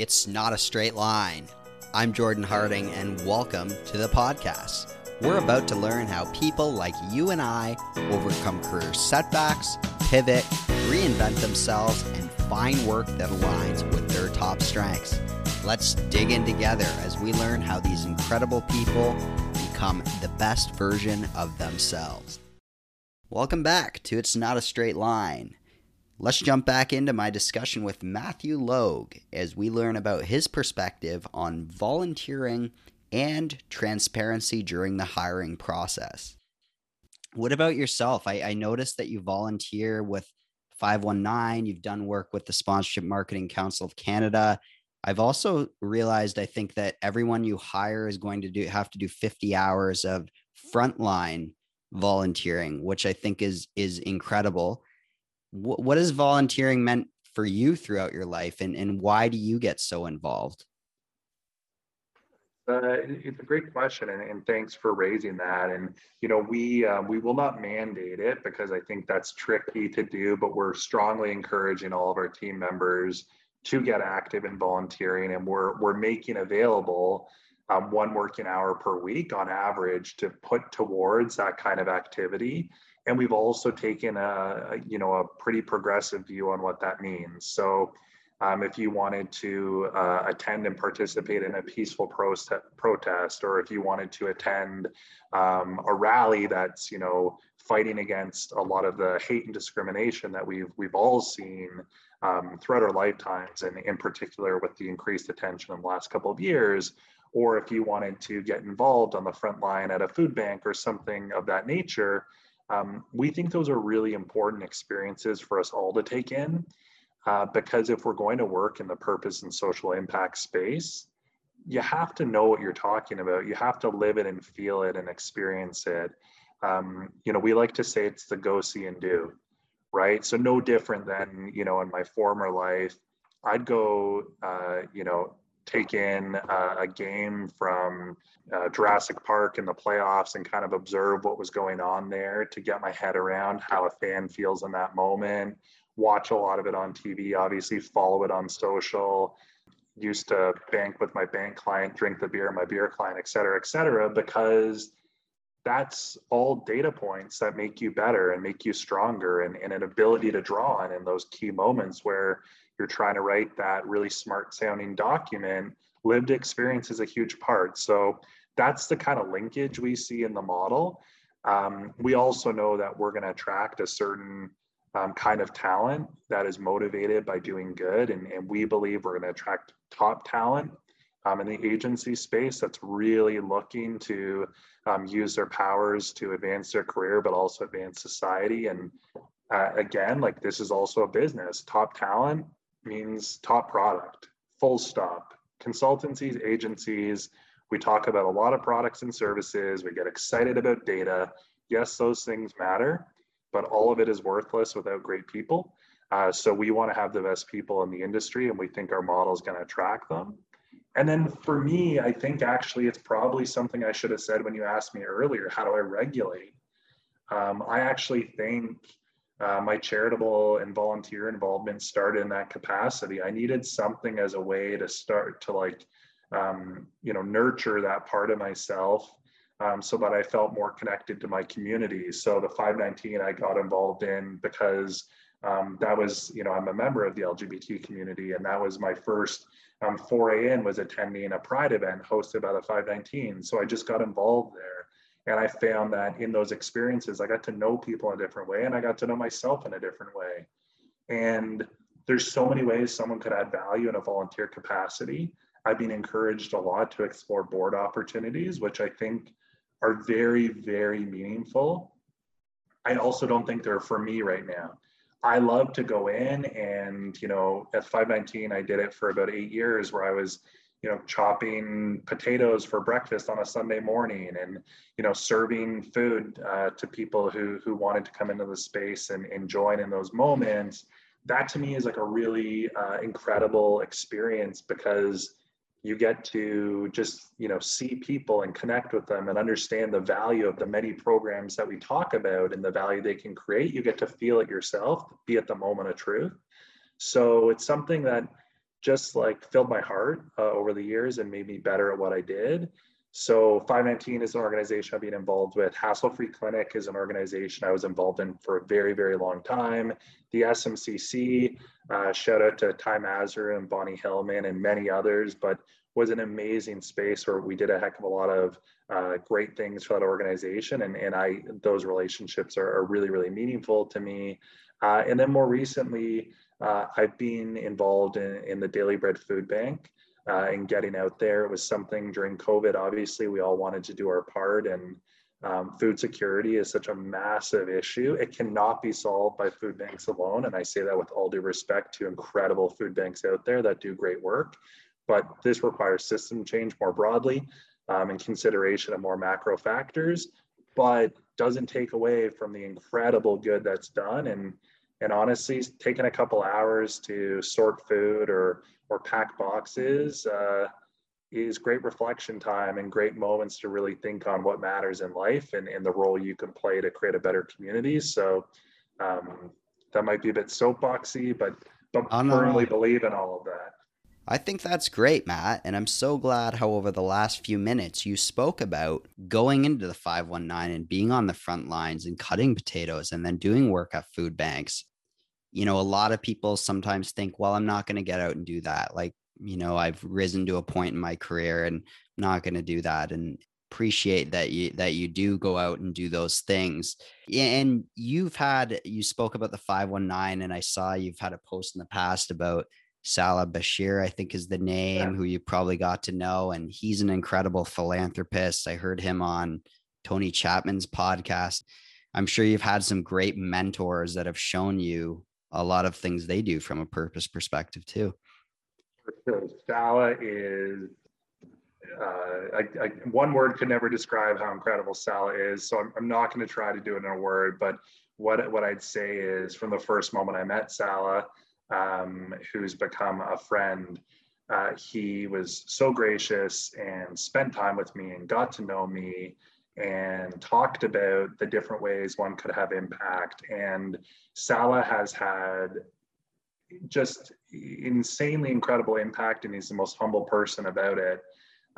It's not a straight line. I'm Jordan Harding, and welcome to the podcast. We're about to learn how people like you and I overcome career setbacks, pivot, reinvent themselves, and find work that aligns with their top strengths. Let's dig in together as we learn how these incredible people become the best version of themselves. Welcome back to It's Not a Straight Line. Let's jump back into my discussion with Matthew Logue as we learn about his perspective on volunteering and transparency during the hiring process. What about yourself? I, I noticed that you volunteer with 519, you've done work with the Sponsorship Marketing Council of Canada. I've also realized I think that everyone you hire is going to do have to do 50 hours of frontline volunteering, which I think is is incredible what, what has volunteering meant for you throughout your life and, and why do you get so involved? Uh, it's a great question, and, and, thanks for raising that. And you know, we um, we will not mandate it because I think that's tricky to do, but we're strongly encouraging all of our team members to get active in volunteering, and we're we're making available um, one working hour per week on average to put towards that kind of activity. And we've also taken a you know a pretty progressive view on what that means. So um, if you wanted to uh, attend and participate in a peaceful protest or if you wanted to attend um, a rally that's you know fighting against a lot of the hate and discrimination that we've we've all seen um, throughout our lifetimes and in particular with the increased attention in the last couple of years or if you wanted to get involved on the front line at a food bank or something of that nature um, we think those are really important experiences for us all to take in uh, because if we're going to work in the purpose and social impact space, you have to know what you're talking about. You have to live it and feel it and experience it. Um, you know, we like to say it's the go see and do, right? So no different than you know in my former life, I'd go, uh, you know, take in uh, a game from uh, Jurassic Park in the playoffs and kind of observe what was going on there to get my head around how a fan feels in that moment. Watch a lot of it on TV, obviously, follow it on social. Used to bank with my bank client, drink the beer, my beer client, et cetera, et cetera, because that's all data points that make you better and make you stronger and, and an ability to draw on in those key moments where you're trying to write that really smart sounding document, lived experience is a huge part. So that's the kind of linkage we see in the model. Um, we also know that we're going to attract a certain um, kind of talent that is motivated by doing good. And, and we believe we're going to attract top talent um, in the agency space that's really looking to um, use their powers to advance their career, but also advance society. And uh, again, like this is also a business. Top talent means top product, full stop. Consultancies, agencies, we talk about a lot of products and services. We get excited about data. Yes, those things matter, but all of it is worthless without great people. Uh, so we want to have the best people in the industry, and we think our model is going to attract them. And then for me, I think actually it's probably something I should have said when you asked me earlier how do I regulate? Um, I actually think uh, my charitable and volunteer involvement started in that capacity. I needed something as a way to start to like, um, you know, nurture that part of myself um, so that I felt more connected to my community. So the 519 I got involved in because um, that was, you know, I'm a member of the LGBT community, and that was my first um, foray in was attending a pride event hosted by the 519. So I just got involved there. And I found that in those experiences, I got to know people in a different way and I got to know myself in a different way. And there's so many ways someone could add value in a volunteer capacity. I've been encouraged a lot to explore board opportunities, which I think are very, very meaningful. I also don't think they're for me right now. I love to go in and, you know, at 519, I did it for about eight years where I was, you know, chopping potatoes for breakfast on a Sunday morning and, you know, serving food uh, to people who, who wanted to come into the space and, and join in those moments. That to me is like a really uh, incredible experience because you get to just you know see people and connect with them and understand the value of the many programs that we talk about and the value they can create you get to feel it yourself be at the moment of truth so it's something that just like filled my heart uh, over the years and made me better at what I did. So 519 is an organization I've been involved with. Hassle Free Clinic is an organization I was involved in for a very, very long time. The SMCC, uh, shout out to Ty Mazur and Bonnie Hillman and many others, but was an amazing space where we did a heck of a lot of uh, great things for that organization. And, and I, those relationships are, are really, really meaningful to me. Uh, and then more recently, uh, I've been involved in, in the Daily Bread Food Bank uh, and getting out there. It was something during COVID, obviously, we all wanted to do our part. And um, food security is such a massive issue. It cannot be solved by food banks alone. And I say that with all due respect to incredible food banks out there that do great work. But this requires system change more broadly um, and consideration of more macro factors, but doesn't take away from the incredible good that's done. And and honestly, taking a couple hours to sort food or or pack boxes uh, is great reflection time and great moments to really think on what matters in life and, and the role you can play to create a better community. So um, that might be a bit soapboxy, but but oh, firmly believe in all of that. I think that's great, Matt. And I'm so glad how over the last few minutes you spoke about going into the 519 and being on the front lines and cutting potatoes and then doing work at food banks you know, a lot of people sometimes think, well, I'm not going to get out and do that. Like, you know, I've risen to a point in my career and I'm not going to do that. And appreciate that you that you do go out and do those things. And you've had you spoke about the 519 and I saw you've had a post in the past about Salah Bachir, I think is the name, yeah. who you probably got to know. And he's an incredible philanthropist. I heard him on Tony Chapman's podcast. I'm sure you've had some great mentors that have shown you a lot of things they do from a purpose perspective too. So Salah is uh, I, I, one word could never describe how incredible Salah is. So I'm, I'm not going to try to do it in a word, but what what I'd say is from the first moment I met Salah, um, who's become a friend, uh, he was so gracious and spent time with me and got to know me and talked about the different ways one could have impact. And Salah has had just insanely incredible impact, and he's the most humble person about it.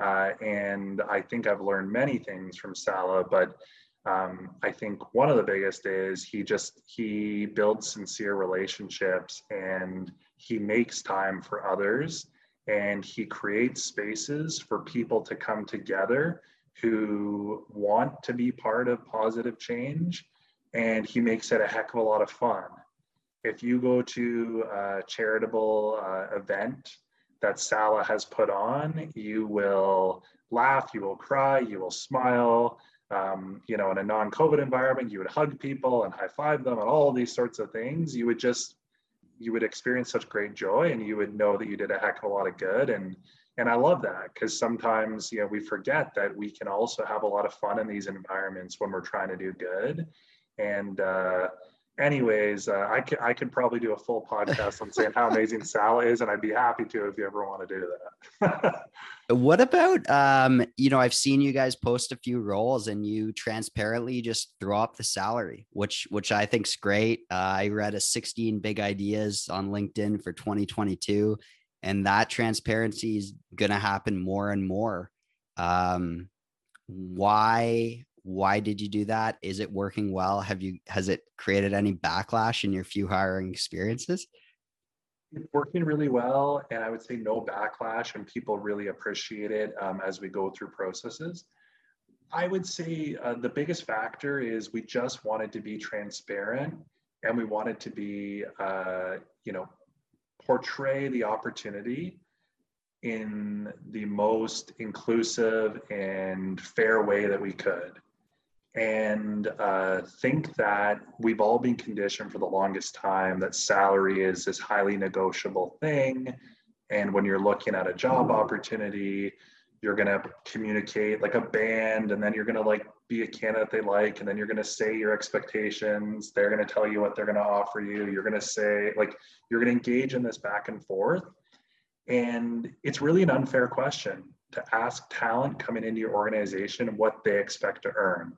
Uh, and I think I've learned many things from Salah, but um, I think one of the biggest is he just he builds sincere relationships and he makes time for others and he creates spaces for people to come together who want to be part of positive change, and he makes it a heck of a lot of fun. If you go to a charitable uh, event that Salah has put on, you will laugh, you will cry, you will smile. Um, you know, in a non-COVID environment, you would hug people and high five them and all these sorts of things. You would just, you would experience such great joy, and you would know that you did a heck of a lot of good. And and i love that because sometimes you know we forget that we can also have a lot of fun in these environments when we're trying to do good. And uh, anyways uh, i could i could probably do a full podcast on saying how amazing sal is and i'd be happy to if you ever want to do that. What about um you know i've seen you guys post a few roles and you transparently just throw up the salary which which i think's great. Uh, i read a 16 big ideas on linkedin for 2022 and that transparency is going to happen more and more. Um, why why did you do that? Is it working well? Have you has it created any backlash in your few hiring experiences? It's working really well and i would say no backlash and people really appreciate it um, as we go through processes. I would say uh, the biggest factor is we just wanted to be transparent and we wanted to be uh, you know portray the opportunity in the most inclusive and fair way that we could. And uh, think that we've all been conditioned for the longest time that salary is this highly negotiable thing. And when you're looking at a job opportunity, you're going to communicate like a band, and then you're going to like be a candidate they like and then you're going to say your expectations they're going to tell you what they're going to offer you you're going to say like you're going to engage in this back and forth and it's really an unfair question to ask talent coming into your organization what they expect to earn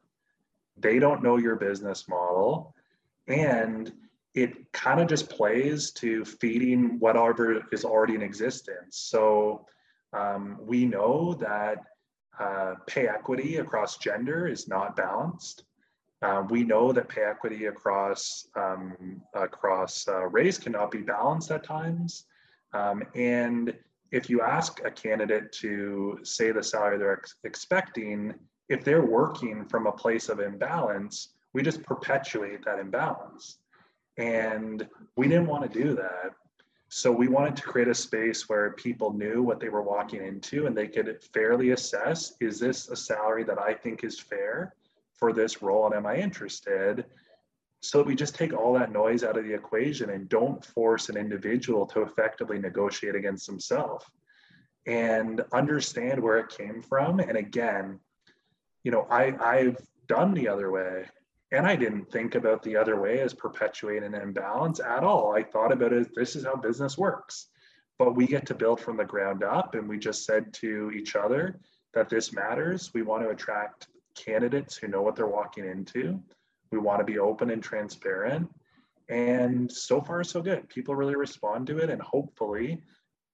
they don't know your business model and it kind of just plays to feeding whatever is already in existence. So um, we know that uh, pay equity across gender is not balanced. Uh, we know that pay equity across um, across uh, race cannot be balanced at times. Um, and if you ask a candidate to say the salary they're ex- expecting, if they're working from a place of imbalance, we just perpetuate that imbalance. And we didn't want to do that. So we wanted to create a space where people knew what they were walking into and they could fairly assess is this a salary that I think is fair for this role and am I interested? So we just take all that noise out of the equation and don't force an individual to effectively negotiate against himself and understand where it came from. And again, you know, I, I've done the other way and I didn't think about the other way as perpetuating an imbalance at all. I thought about it this is how business works. But we get to build from the ground up. And we just said to each other that this matters. We want to attract candidates who know what they're walking into. We want to be open and transparent. And so far, so good. People really respond to it. And hopefully,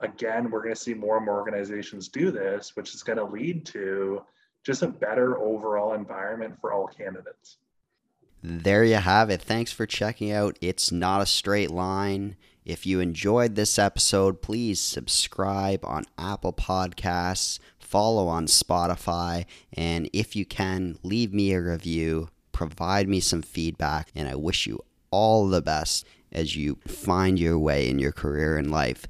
again, we're going to see more and more organizations do this, which is going to lead to just a better overall environment for all candidates. There you have it. Thanks for checking out It's Not a Straight Line. If you enjoyed this episode, please subscribe on Apple Podcasts, follow on Spotify, and if you can, leave me a review, provide me some feedback, and I wish you all the best as you find your way in your career and life.